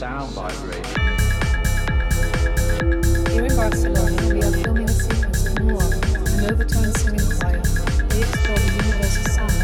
sound vibrating. Here in Barcelona, we are filming a sequence of Noir, an overtone singing choir. They explore the universe of sound.